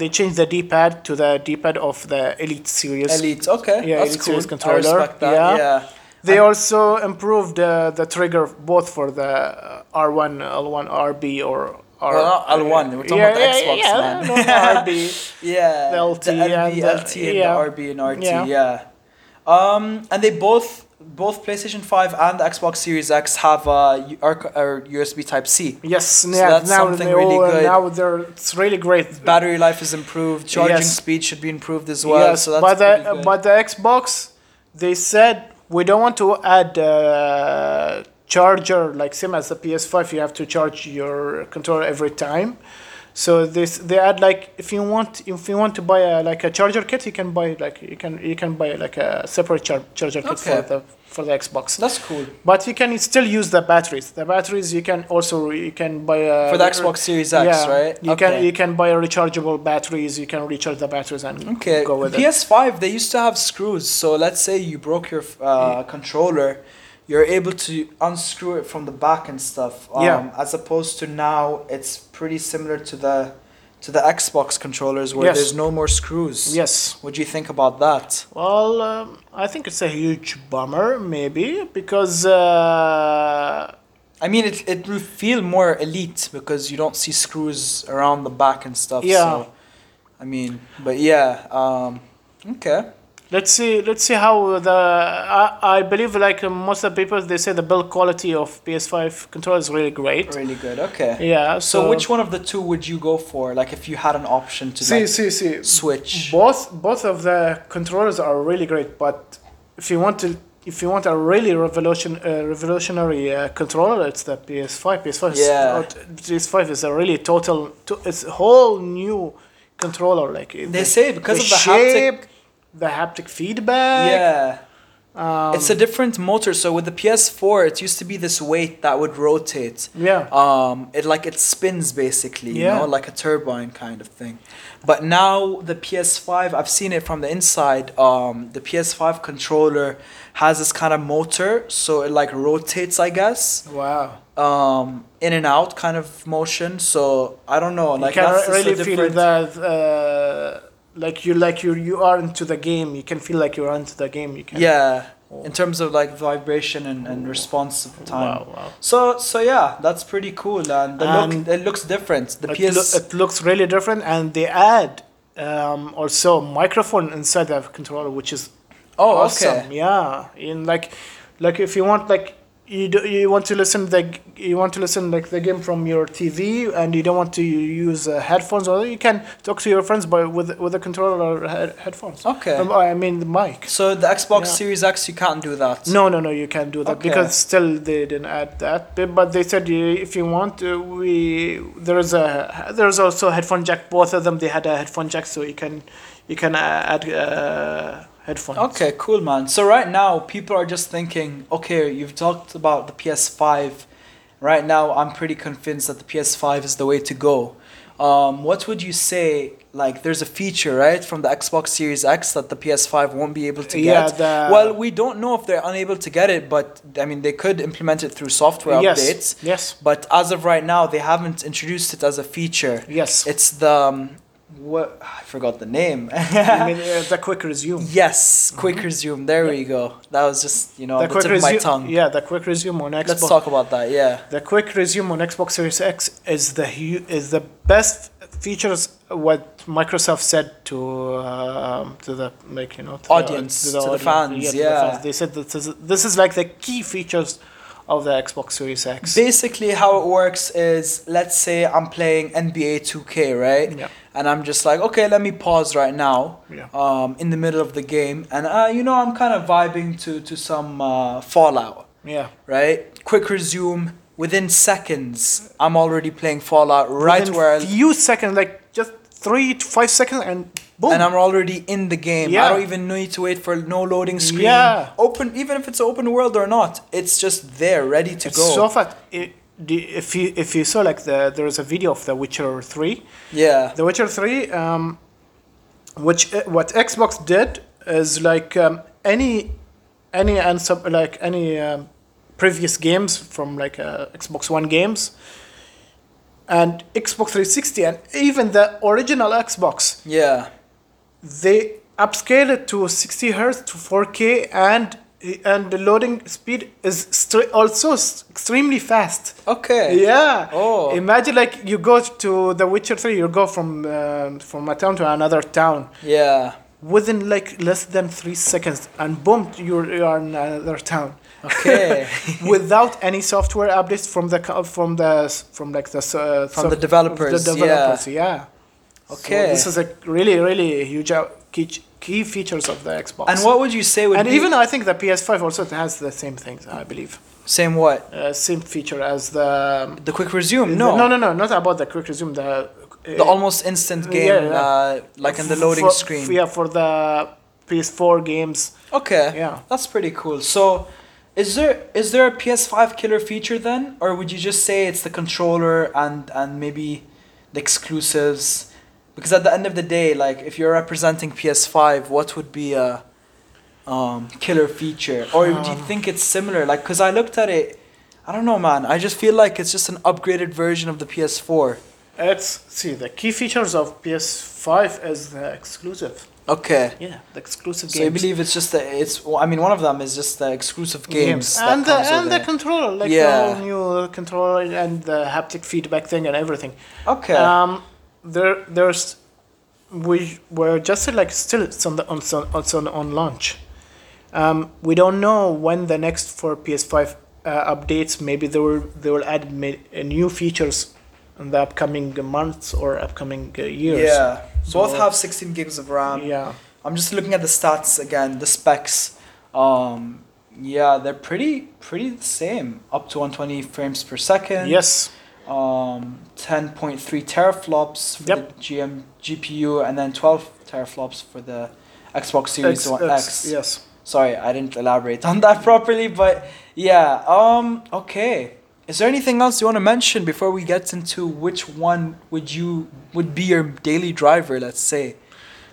they changed the D-pad to the D-pad of the Elite series. Elite. Okay, Yeah, that's Elite cool. Series controller, I respect that. yeah. Yeah, They And- also improved uh, the trigger both for the uh, R1, L1, RB or R. Well, not L1, we're talking about the Xbox, yeah, man. no, RB. yeah, The LT the LB, and the- LT and yeah. the RB and RT. Yeah. Yeah. Um, and they both both PlayStation Five and the Xbox Series X have a or USB Type C. Yes, yeah, that's now something really all, good. Now they're it's really great. Battery life is improved. Charging Yes. speed should be improved as well. yes, so that's but the good. but the Xbox, they said we don't want to add uh, charger like same as the PS5. You have to charge your controller every time. So this they add like if you want if you want to buy a like a charger kit, you can buy like you can you can buy like a separate char- charger kit Okay. for the for the Xbox. that's cool. But you can still use the batteries. The batteries you can also you can buy a For the Xbox Series X, right? You Okay. can you can buy rechargeable batteries. You can recharge the batteries and Okay. go with it. PS5, they used to have screws. So let's say you broke your uh, controller, you're able to unscrew it from the back and stuff. Um, Yeah. As opposed to now, it's pretty similar to the to the Xbox controllers where Yes. there's no more screws. Yes. What do you think about that? Well, um, I think it's a huge bummer, maybe because uh, I mean, it it will feel more elite because you don't see screws around the back and stuff. Yeah. So, I mean, but yeah. Um, okay. Let's see let's see how the I, I believe like uh, most of the people they say the build quality of PS5 controller is really great. Really good. Okay. Yeah. So, So, which one of the two would you go for? Like, if you had an option to See, like, see, see. switch. Both both of the controllers are really great, but if you want to if you want a really revolution uh, revolutionary uh, controller, it's the PS5. PS5 is Yeah. out- PS5 is a really total to, it's a whole new controller like They the- say because the of the shape, haptic. The haptic feedback. Yeah. Um, it's a different motor. So with the PS4, it used to be this weight that would rotate. yeah. Um, it like it spins basically, you Yeah. know, like a turbine kind of thing. But now the PS5, I've seen it from the inside. Um, the PS5 controller has this kind of motor, so it like rotates, I guess, Wow. um, in and out kind of motion. So I don't know, like you can that's really feel that uh, like you like you you are into the game. You can feel like you're into the game. You can. Yeah, in terms of like vibration and, and response time. Wow. Wow. So so yeah, that's pretty cool, and the And look it looks different. The it, PS loo- it looks really different, and they add um, also microphone inside the controller, which is oh awesome. okay Yeah, in like, like if you want like you do, you want to listen the you want to listen like the game from your TV, and you don't want to use uh, headphones, or you can talk to your friends by with with a controller or head, headphones. okay. Um, I mean the mic. so the Xbox Yeah. Series X you can't do that. No, no, no, you can't do that Okay. because still they didn't add that. But, but they said if you want, uh, we there is a there's also a headphone jack. Both of them they had a headphone jack, so you can you can uh, add uh, headphones. Okay, cool, man. So right now, people are just thinking, okay, you've talked about the PS5. Right now, I'm pretty convinced that the PS5 is the way to go. Um, what would you say? Like, there's a feature, right, from the Xbox Series X that the PS5 won't be able to get. Yeah, the- well, we don't know if they're unable to get it, but I mean, they could implement it through software yes, updates. yes, But as of right now, they haven't introduced it as a feature. yes. It's the um, what I forgot the name. I mean uh, the quick resume. Yes, quick resume. There we go. That was just you know The the quick tip of my resume. tongue. Yeah, the quick resume on Xbox. Let's talk about that. Yeah. The quick resume on Xbox Series X is the hu- is the best features what Microsoft said to um, to the like you know to Audience, to the fans, to yeah. They said that this is, this is like the key features of the Xbox Series X. Basically, how it works is, let's say I'm playing NBA 2K, right? Yeah. And I'm just like, okay, let me pause right now. Yeah. Um, in the middle of the game, and uh, you know, I'm kind of vibing to to some uh, Fallout. Yeah. right? Quick resume within seconds. I'm already playing Fallout right Within where I, few seconds, like just three to five seconds, and boom. and I'm already in the game. I don't even need to wait for no loading screen. Yeah. Open even if it's open world or not, it's just there ready to it's go. so fast. It, the, if you if you saw like the there was a video of The Witcher Three. yeah. The Witcher Three, um, which uh, what Xbox did is like um, any any and sub like any um, previous games from like uh, Xbox One games and Xbox 360 and even the original Xbox, Yeah. they upscale it to 60 hertz to 4K and and the loading speed is also s- extremely fast. Okay. Yeah. Oh. Imagine like you go to The Witcher 3, you go from um, from a town to another town Yeah. within like less than three seconds, and boom, you're, you are in another town. Okay. Without any software updates from the from the from like the uh, From the developers, The developers, yeah. So Okay. this is a really really huge key key features of the Xbox. and what would you say would and be even I think the PS5 also has the same things. I believe same what? uh, same feature as the The quick resume? No. no no no not about the quick resume the The almost instant game, Yeah, yeah. Uh, like in the loading for, screen. Yeah, for the PS4 games. Okay. Yeah. That's pretty cool. So, is there is there a PS5 killer feature then, or would you just say it's the controller and and maybe the exclusives? Because at the end of the day, like if you're representing PS5, what would be a um, killer feature, or do you think it's similar? Like, cause I looked at it, I don't know, man. I just feel like it's just an upgraded version of the PS4. Let's see the key features of PS5 is the exclusive. Okay. Yeah, the exclusive So you games. believe it's just the it's well, I mean one of them is just the exclusive games, that and the and the it. controller, like Yeah. the whole new controller and the haptic feedback thing and everything. okay Um, there there's we were just like still on the on on, on, launch. Um, we don't know when the next for PS5 uh, updates. Maybe they will they will add ma- uh, new features in the upcoming months or upcoming uh, years. Yeah, both have 16 gigs of RAM. Yeah. I'm just looking at the stats again, the specs. Um, yeah, they're pretty pretty the same, up to 120 frames per second. Yes. Um, 10.3 teraflops for Yep. the GM GPU, and then 12 teraflops for the Xbox Series X, One X, X. Yes. Sorry, I didn't elaborate on that properly, but yeah. Um. Okay. Is there anything else you want to mention before we get into which one would you would be your daily driver? Let's say,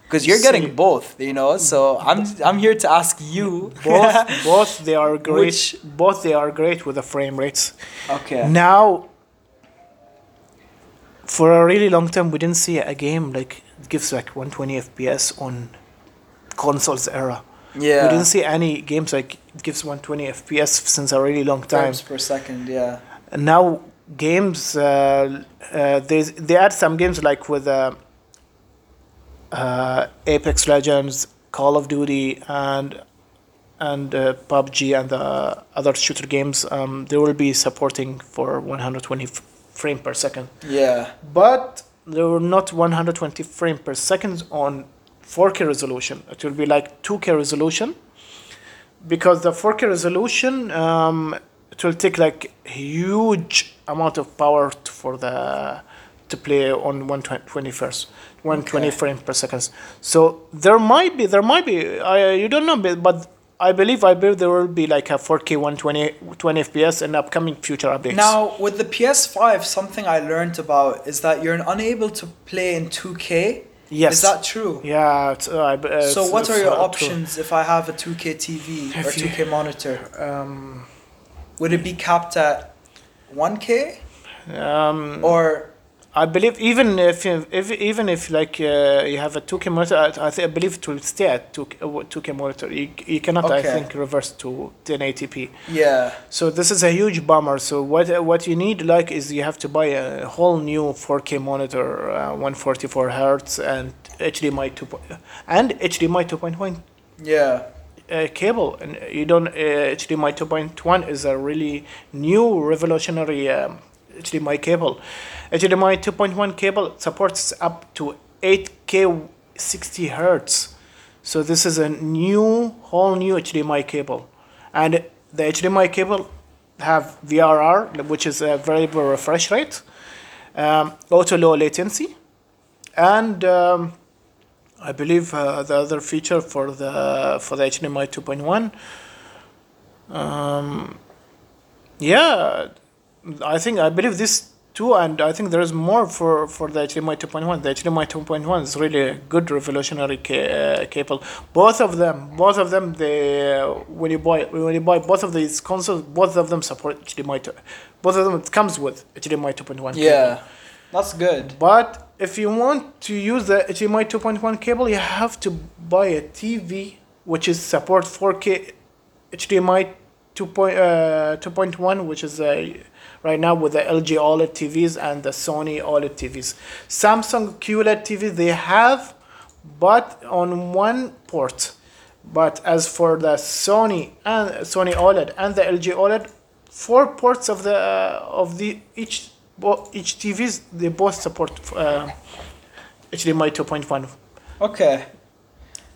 because you're See- getting both, you know. So I'm I'm here to ask you. Both both they are great. Which- both they are great with the frame rates. okay. Now, for a really long time, we didn't see a game like gives like 120 FPS on consoles era. Yeah. We didn't see any games like gives 120 FPS since a really long time. frames per second. Yeah. And now games, uh, uh, they add some games like with uh, uh, Apex Legends, Call of Duty, and and uh, PUBG and the other shooter games. Um, they will be supporting for 120 f- frame per second, Yeah. but they were not 120 frame per second on 4K resolution. It will be like 2K resolution because the 4K resolution um, it will take like huge amount of power t- for the to play on 120 first 120 Okay. frame per second so there might be there might be I you don't know but I believe I believe there will be like a 4K 120 20 FPS in upcoming future updates Now with the PS5, something I learned about is that you're unable to play in 2K. yes Is that true? yeah it's, uh, uh, So what it's, are your uh, true. options if I have a 2K TV or If you- 2K monitor? um, Would it be capped at 1K um, or I believe even if you- if even if like uh, you have a 2K monitor, I, I, I believe it will stay at 2K, uh, 2K monitor. You, you cannot, I think, reverse to 1080p. yeah? So this is a huge bummer. So what what you need like is you have to buy a whole new 4K monitor, uh, 144 hertz, and HDMI 2 po- and HDMI 2.1 Yeah. uh, cable. And you don't uh, HDMI 2.1 is a really new revolutionary um, HDMI cable. HDMI 2.1 cable supports up to 8K 60 hertz. So this is a new, whole new HDMI cable, and the HDMI cable have VRR, which is a variable refresh rate, um, auto low latency, and um, I believe uh, the other feature for the for the HDMI 2.1. Um, yeah, I think I believe this too, and I think there is more for for the HDMI 2.1. The HDMI 2.1 is really a good revolutionary ca- uh, cable. Both of them, both of them, they uh, when you buy when you buy both of these consoles, both of them support HDMI. 2, both of them it comes with HDMI 2.1. Yeah, that's good. But if you want to use the HDMI 2.1 cable, you have to buy a TV which is support 4K HDMI 2. Uh, 2.1, which is a right now with the LG OLED TVs and the Sony OLED TVs. Samsung QLED TV they have, but on one port. But as for the Sony and Sony OLED and the LG OLED, four ports of the uh, of the each each TVs they both support uh, HDMI 2.1. Okay.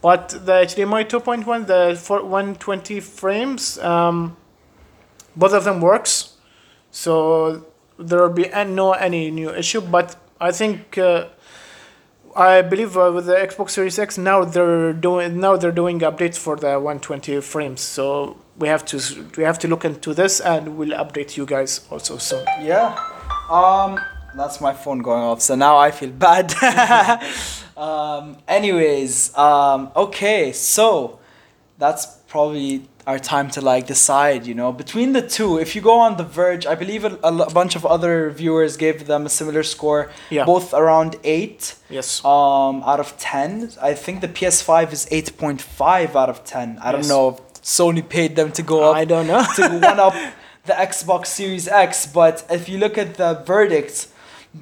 But the HDMI 2.1, the for 120 frames, um, both of them works. So there will be no any new issue. But I think uh, I believe uh, with the Xbox Series X now they're doing now they're doing updates for the 120 frames. So we have to we have to look into this and we'll update you guys also soon. Yeah. Um, that's my phone going off, so now I feel bad. um, anyways, um, okay, so that's probably our time to like decide, you know, between the two. If you go on The Verge, I believe a bunch of other viewers gave them a similar score, Yeah. both around eight. Yes. Um, out of ten, I think the PS5 is eight point five out of ten. I don't know if Sony paid them to go up I don't know. to one up the Xbox Series X. But if you look at the verdict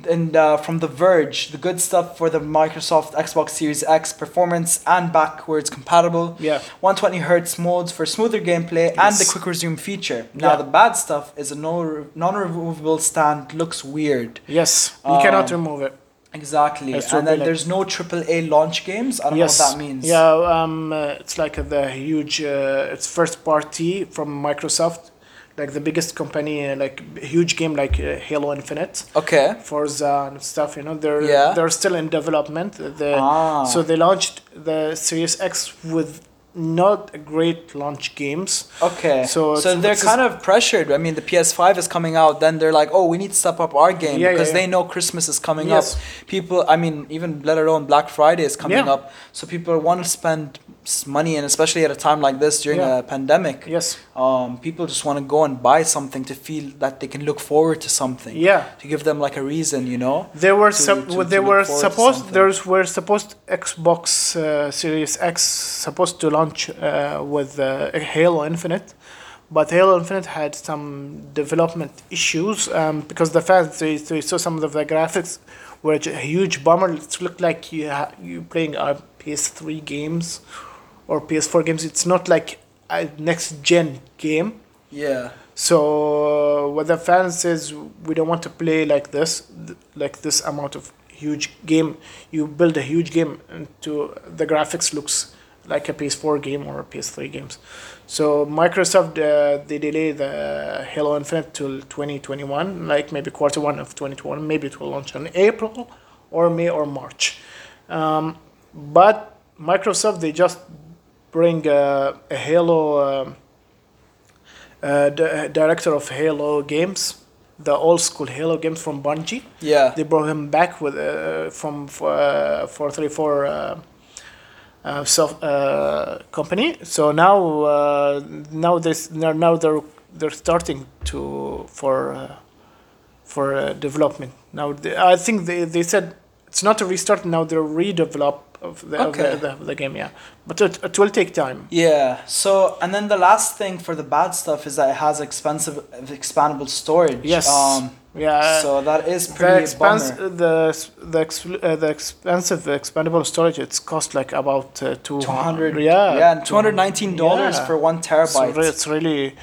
and uh, from The Verge, the good stuff for the Microsoft Xbox Series X performance and backwards compatible. Yeah. 120 hertz modes for smoother gameplay and the quick resume feature. Now Yeah. the bad stuff is a no non-removable stand looks weird. Yes. You cannot Um, remove it. Exactly. And then really- there's no AAA launch games. I don't yes. know what that means. Yeah, um, uh, it's like the huge, uh, it's first party from Microsoft, like the biggest company, uh, like huge game like uh, Halo Infinite, Okay. Forza and stuff. You know, they're Yeah. they're still in development. The, Ah. So they launched the Series X with not a great launch games. Okay. So So, they're kind of pressured. I mean, the PS5 is coming out. Then they're like, oh, we need to step up our game Yeah, yeah, because yeah. they know Christmas is coming Yes. up. People, I mean, even let alone Black Friday is coming Yeah. up. So people want to spend money, and especially at a time like this during Yeah. a pandemic, Yes. um, people just want to go and buy something to feel that they can look forward to something. Yeah. To give them like a reason, you know. They were to- sup- to- they to were look forward to supposed there's were supposed Xbox uh, Series X supposed to launch uh, with uh, Halo Infinite, but Halo Infinite had some development issues um, because the fans they, they saw some of the graphics were a huge bummer. It looked like you ha- you playing uh, PS3 games or PS4 games. It's not like a next gen game. Yeah. So uh, what the fans says, we don't want to play like this, th- like this amount of huge game. You build a huge game into the graphics looks like a PS4 game or a PS3 games. So Microsoft uh, they delay the Halo Infinite till 2021, like maybe quarter one of 2021. Maybe it will launch in April or May or March. Um, but Microsoft they just bring uh, a Halo. Um, uh, the director of Halo games, the old school Halo games from Bungie. Yeah. They brought him back with uh, from uh, 434 uh, uh, self uh, company. So now uh, now this now they're they're starting to for uh, for uh, development. Now they, I think they, they said it's not a restart. Now they're redevelop of the, Okay. of the, the, the game. Yeah, but it, it will take time. Yeah. So, and then the last thing for the bad stuff is that it has expensive, expandable storage. Yes. Um, Yeah. so that is the pretty expense bummer. the the exp- uh, the expensive expandable storage it's cost like about uh, 200 200 yeah yeah and 219 dollars yeah. for one terabyte it's really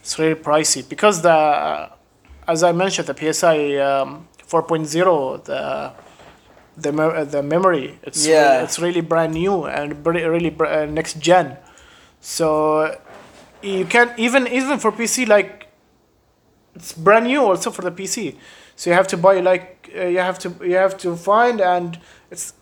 it's really pricey because the as i mentioned the PCIe um, 4.0 the the, me- uh, the memory it's Yeah. really, it's really brand new and br- really br- uh, next gen so you can even even for PC like it's brand new also for the PC. So you have to buy like uh, you have to you have to find and it's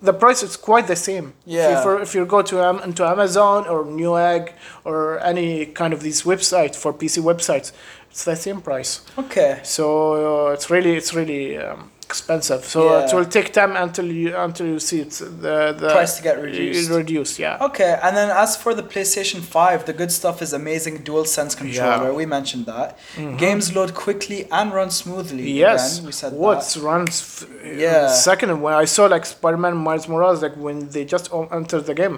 the price is quite the same. Yeah. If you, if you go to um, into Amazon or Newegg or any kind of these websites for PC websites, it's the same price. Okay. So uh, it's really it's really um, expensive. So it will take time until you until you see it's the the Price to get reduced. Reduced, yeah. Okay, and then as for the PlayStation 5, the good stuff is amazing DualSense controller. Yeah. Mm-hmm. We mentioned that. Games load quickly and run smoothly. Yes, Again, we said what that. runs? f- Yeah. Second, when I saw like Spider-Man Miles Morales, like when they just o- enter the game,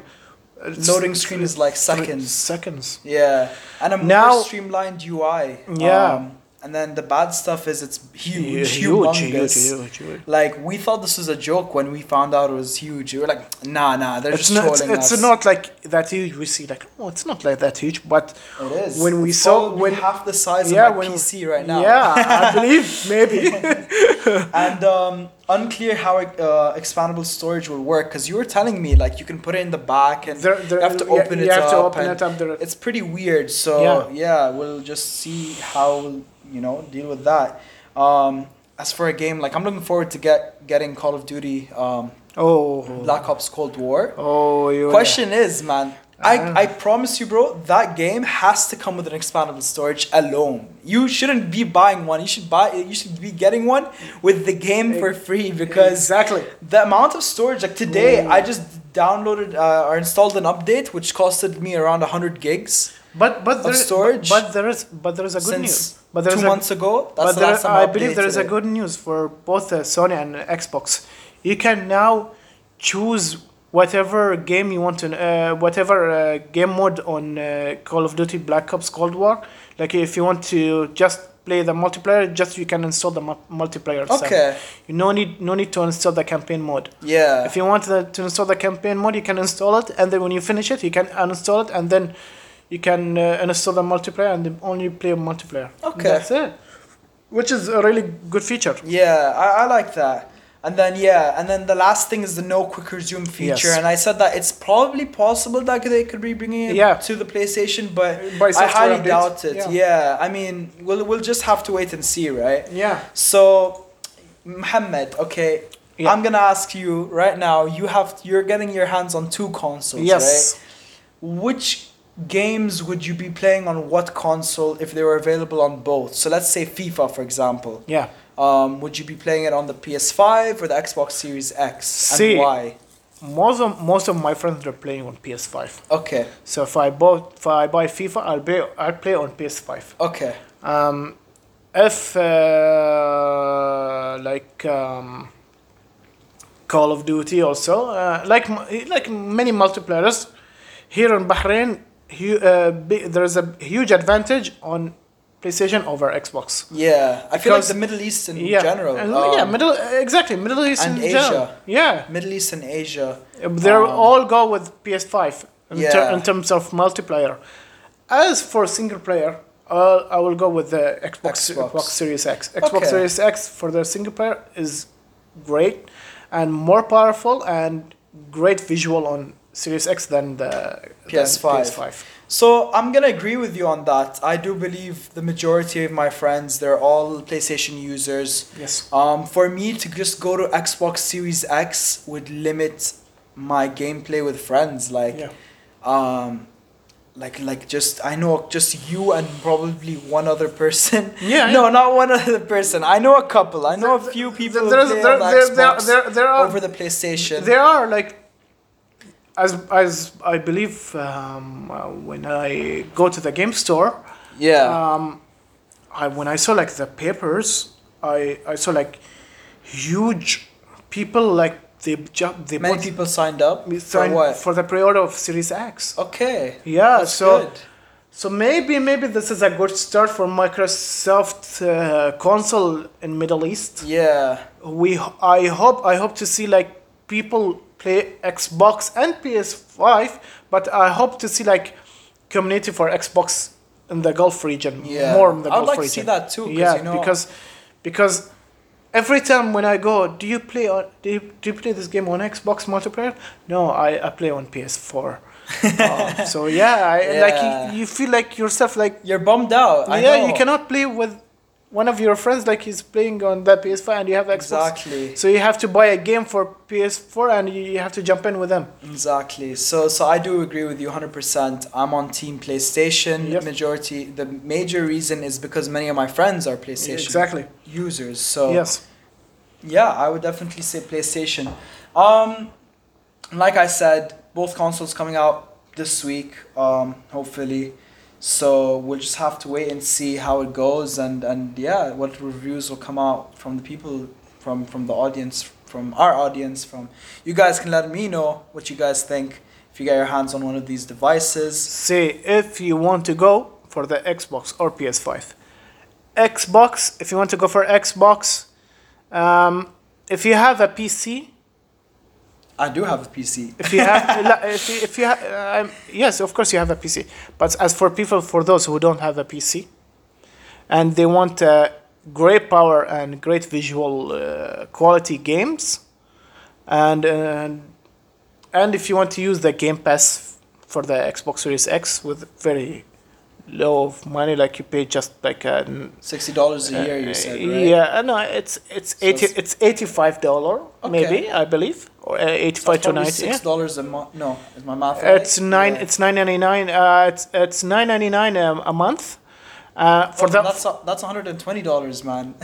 it's- Loading screen is like three seconds. Seconds. Yeah, and a Now- more streamlined UI. Yeah. Um, and then the bad stuff is it's huge, huge, huge, huge, huge. Like we thought this was a joke when we found out it was huge. We were like, nah, nah, they're It's just not. It's, trolling it's us. not like that huge. We see like, oh, it's not like that huge, but It is. when we It's saw- when- half the size yeah, of my when- PC right now. yeah, I believe maybe. and um, unclear how uh, expandable storage will work because you were telling me like you can put it in the back and There- there- you have to yeah, open you it have up. to open it up. There, It's pretty weird. So Yeah. yeah. we'll just see how we'll, you know deal with that. Um, as for a game, like I'm looking forward to get getting Call of Duty um, oh, Black Ops Cold War. oh, you. Question is, man. Ah. I, I promise you, bro, that game has to come with an expandable storage alone. You shouldn't be buying one. You should buy. You should be getting one with the game for free because exactly. the amount of storage. Like today, Ooh. I just downloaded uh, or installed an update which costed me around hundred gigs But but there, storage But, there is but there is a good since news. But two a, months ago. That's but the last time I, I believe there is a good news for both uh, Sony and Xbox. You can now choose whatever game you want to, uh, whatever uh, game mode on uh, Call of Duty Black Ops Cold War. Like if you want to just play the multiplayer, just you can install the mu- multiplayer. itself. Okay. You no need no need to install the campaign mode. Yeah. If you want the, to install the campaign mode, you can install it, and then when you finish it, you can uninstall it, and then you can uh, uninstall the multiplayer and only play multiplayer. Okay. That's it. Which is a really good feature. Yeah, I, I like that. And then yeah, and then the last thing is the no quick resume feature. Yes. And I said that it's probably possible that they could be bringing it Yeah. to the PlayStation, but I highly updates. doubt it. Yeah. Yeah. I mean, we'll we'll just have to wait and see, right? Yeah. So, Mohamed, okay, Yeah. I'm gonna ask you right now. You have you're getting your hands on two consoles, Yes. right? Which games would you be playing on what console if they were available on both? So let's say FIFA, for example. Yeah. Um, would you be playing it on the PS5 or the Xbox Series X? See. And why? Most of most of my friends are playing on PS5. Okay, So if I bought if I buy FIFA, I'll play I'll play on PS5. okay, Um, if uh, like um, Call of Duty also uh, like like many multiplayers here in Bahrain, uh, there's a huge advantage on PlayStation over Xbox. yeah. I feel like the Middle East in yeah, general. um, yeah, Middle exactly Middle East and in general. Asia. Yeah, Middle East and Asia. they Um, all go with PS5 in, ter- Yeah. in terms of multiplayer. As for single player, uh, I will go with the Xbox, Xbox. Xbox. Series X. Xbox Okay. Series X for the single player is great and more powerful and great visual on Series X than the PS5. PS5. So I'm gonna agree with you on that. I do believe the majority of my friends they're all PlayStation users. Yes. Um, for me to just go to Xbox Series X would limit my gameplay with friends. Like, Yeah. um, like like just I know just you and probably one other person. Yeah, No, yeah. not one other person. I know a couple. I know a There- few there- people who there's- play there- there- there- Xbox there- there are- over the PlayStation. There are like, as as I believe um, uh, when I go to the game store, yeah. um, I when I saw like the papers, I I saw like huge people like they ju- they Many bought- people signed up for what? for the pre-order of Series X. Okay. Yeah, That's so good. so maybe maybe this is a good start for Microsoft uh, console in Middle East. Yeah. We I hope I hope to see like people play Xbox and PS5, but I hope to see like community for Xbox in the Gulf region Yeah. more in the I would Gulf like to see that too. Yeah, you know- because because every time when I go, do you play on do you, do you play this game on Xbox multiplayer? No, I, I play on PS4. Uh, so yeah, I, Yeah. like you, you feel like yourself like You're bummed out. I yeah, know. you cannot play with one of your friends like he's playing on the PS5 and you have Xbox. Exactly. So you have to buy a game for PS4 and you you have to jump in with them. Exactly. So so I do agree with you 100%. I'm on team PlayStation. Yep. Majority the major reason is because many of my friends are PlayStation Exactly. users. So Yes. yeah, I would definitely say PlayStation. Um like I said, both consoles coming out this week um hopefully. So we'll just have to wait and see how it goes and and yeah, what reviews will come out from the people from from the audience from our audience from you guys can let me know what you guys think if you get your hands on one of these devices. Say if you want to go for the Xbox or PS5. Xbox, if you want to go for Xbox, um, if you have a PC, I do have a PC. if you have, if you, if you have, um, yes, of course you have a PC. But as for people, for those who don't have a PC, and they want uh, great power and great visual uh, quality games, and and and if you want to use the Game Pass for the Xbox Series X with very low of money, like you pay just like a Sixty dollars a year, you said, right? yeah, uh, no, it's it's So eighty, it's- it's eighty five dollar Okay. maybe I believe, or uh, eighty five to ninety. Six Yeah. dollars a month. No, is my math right? It's nine. Yeah. It's nine ninety nine. Uh, it's it's nine ninety nine um, a month. Uh, for Oh, the that's that's one hundred and twenty dollars, man.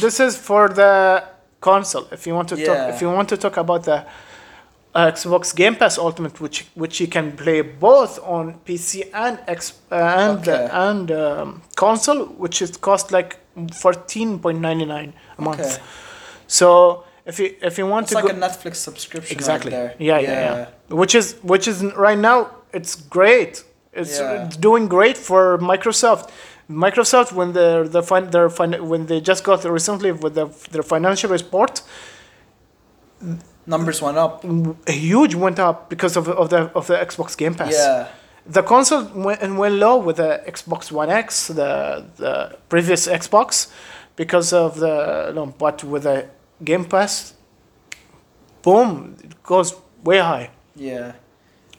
this is for the console. If you want to Yeah. talk, if you want to talk about the uh, Xbox Game Pass Ultimate, which which you can play both on PC and X uh, and Okay. uh, and um, console, which is cost like fourteen point ninety nine a month. Okay. So if you if you want It's to like go a Netflix subscription exactly right there. yeah, yeah yeah which is which is right now it's great it's, Yeah. it's doing great for microsoft microsoft when they're the fin- their fin- when they just got recently with the, their financial report Numbers went up. huge went up because of, of the of the xbox game pass Yeah. the console went, and went low with the xbox one x the the previous xbox because of the no, but with the game pass boom it goes way high Yeah.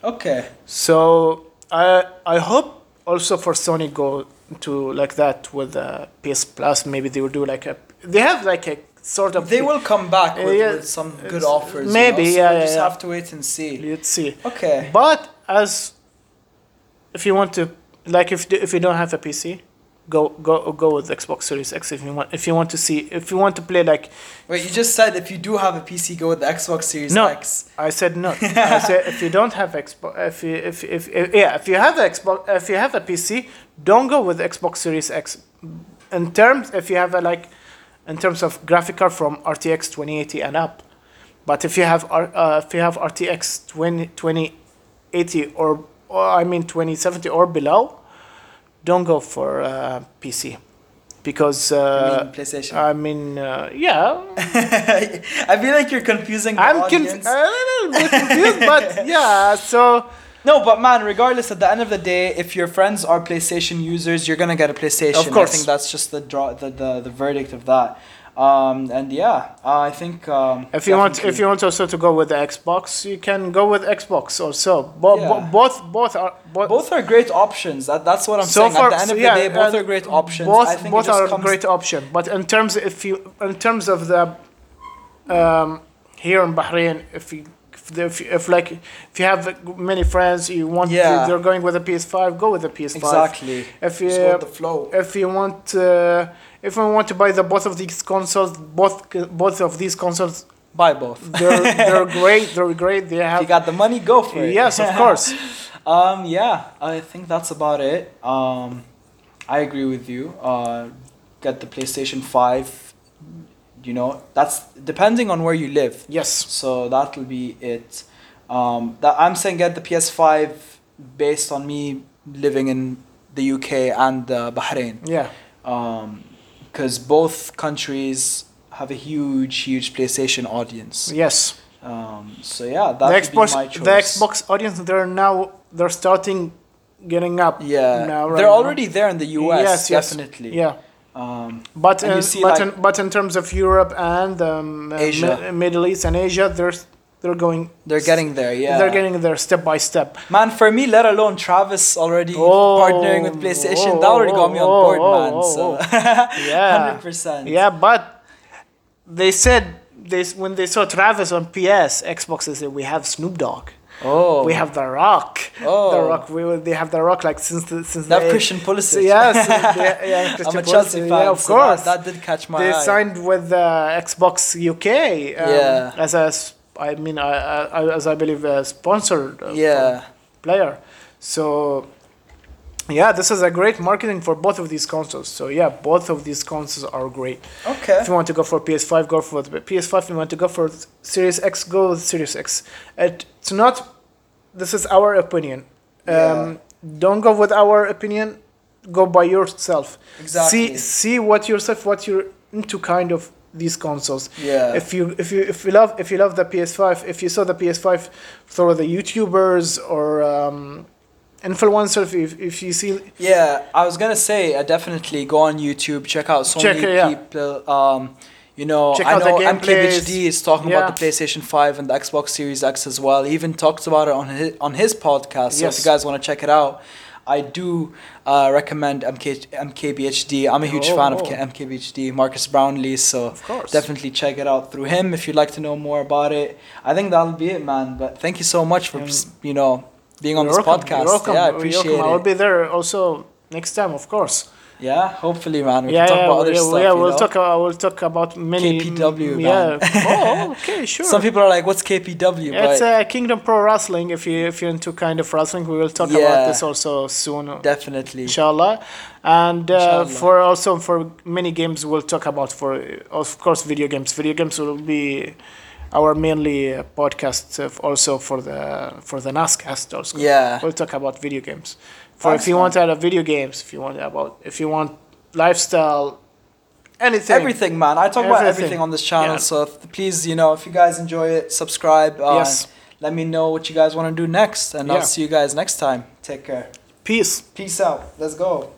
Okay. So I I hope also for Sony go to like that with the PS Plus. Maybe they will do like a. They have like a sort of. They will come back with, Yeah, with some good offers. you maybe, know, so yeah, we just yeah. have to wait and see. Let's see. Okay. But as if you want to like if if you don't have a PC, go go go with Xbox Series X if you want if you want to see if you want to play like Wait, you just said if you do have a PC, go with the Xbox Series No. X. I said no. I said if you don't have Xbox, if you, if, if, if yeah, if you have Xbox, if you have a PC, don't go with Xbox Series X. In terms, if you have a like, in terms of graphic card from RTX 2080 and up, but if you have R- uh, if you have RTX 20, 2080 or, or I mean 2070 or below, don't go for uh, PC, because I uh, mean, PlayStation. I mean uh, yeah. I feel like you're confusing I'm conf- a little bit confused, but yeah. So No, but man, regardless, at the end of the day, if your friends are PlayStation users, you're gonna get a PlayStation. Of course. I think that's just the draw, the, the, the verdict of that. Um, and yeah, uh, I think um, if you want, if you want also to go with the Xbox, you can go with Xbox also. Bo- bo- both, both are both. both are great options. That, that's what I'm so saying. far, at the end so of yeah, the day, both are great options. Both, both are comes, great option. But in terms, if you, in terms of the, um, here in Bahrain, if you. If, if, you- like if you have many friends you want Yeah. they're going with a PS5 go with a PS5 Exactly. if you Just go with the flow. if you want uh, if you want to buy the both of these consoles both both of these consoles Buy both. they're they're great they're great they If have you got the money, go for it. yes of course Um, yeah, I think that's about it. Um, I agree with you. Uh, get the PlayStation 5. You know, that's depending on where you live. yes So that'll be it. Um, that I'm saying get the PS5 based on me living in the UK and uh, Bahrain. yeah Because both countries have a huge, huge PlayStation audience. yes Um, so yeah, that the xbox my choice. the xbox audience they're now they're starting getting up Yeah, now right they're now. already there in the US. yes, yes. definitely. yeah Um, but in, but like- in, but in terms of Europe and um, uh, Asia. Mi- Middle East and Asia there's they're going. They're getting there. Yeah. They're getting there step by step. Man, for me, let alone Travis already Oh, partnering with PlayStation, oh, that already got me on oh, board, oh, man. oh, so, Yeah. hundred percent. Yeah, but they said they when they saw Travis on PS, Xbox they said we have Snoop Dogg. Oh, We have The Rock. Oh. The Rock. We will- they have The Rock like since the since the Christian Pulisic. Yes, yeah, yeah, I'm Christian a Chelsea Pulisic, fan. Yeah, of so course. That, that did catch my they eye. signed with uh, Xbox UK. Um, Yeah. As a, I mean, I, I, as I believe, a sponsored uh, yeah. player. So, yeah, this is a great marketing for both of these consoles. So yeah, both of these consoles are great. Okay. If you want to go for PS5, go for the PS5. If you want to go for Series X, go with Series X. It, it's not. This is our opinion. Um, Don't go with our opinion. Go by yourself. Exactly. See see what yourself what you're into kind of these consoles. Yeah. If you if you if you love if you love the PS5, if you saw the PS5 through the YouTubers or um, influencers, if if you see Yeah, I was gonna say, uh, definitely go on YouTube, check out so Check many yeah. people. Um, you know, Check I out know is talking Yeah. about the PlayStation Five and the Xbox Series X as well. He even talks about it on his on his podcast. So Yes. if you guys want to check it out, I do uh, recommend MK, MKBHD. I'm a huge Oh, fan of oh. K- MKBHD, Marques Brownlee. So Of definitely check it out through him if you'd like to know more about it. I think that'll be it, man. But thank you so much for Um, you know being on You're this welcome, podcast. You're welcome. Yeah, I appreciate welcome. I will be there also next time, of course. Yeah, hopefully, man. We yeah, can talk yeah, about other yeah, stuff. yeah, we'll know? talk. Uh, we'll talk about many. KPW, man. Yeah. oh, okay, sure. Some people are like, "What's KPW?" Yeah, it's uh, Kingdom Pro Wrestling. If you if you're into kind of wrestling, we will talk Yeah. about this also soon. definitely. Inshallah, and uh, Inshallah. for also for many games we'll talk about for of course video games. Video games will be our mainly uh, podcast also for the for the NASCast also. Yeah. we'll talk about video games. For if you man. want to have video games, if you want about if you want lifestyle, anything. Everything, man. I talk about Everything. everything on this channel. Yeah. So please, you know, if you guys enjoy it, subscribe. Uh, Yes. Let me know what you guys want to do next, and Yeah. I'll see you guys next time. Take care. Peace. Peace out. Let's go.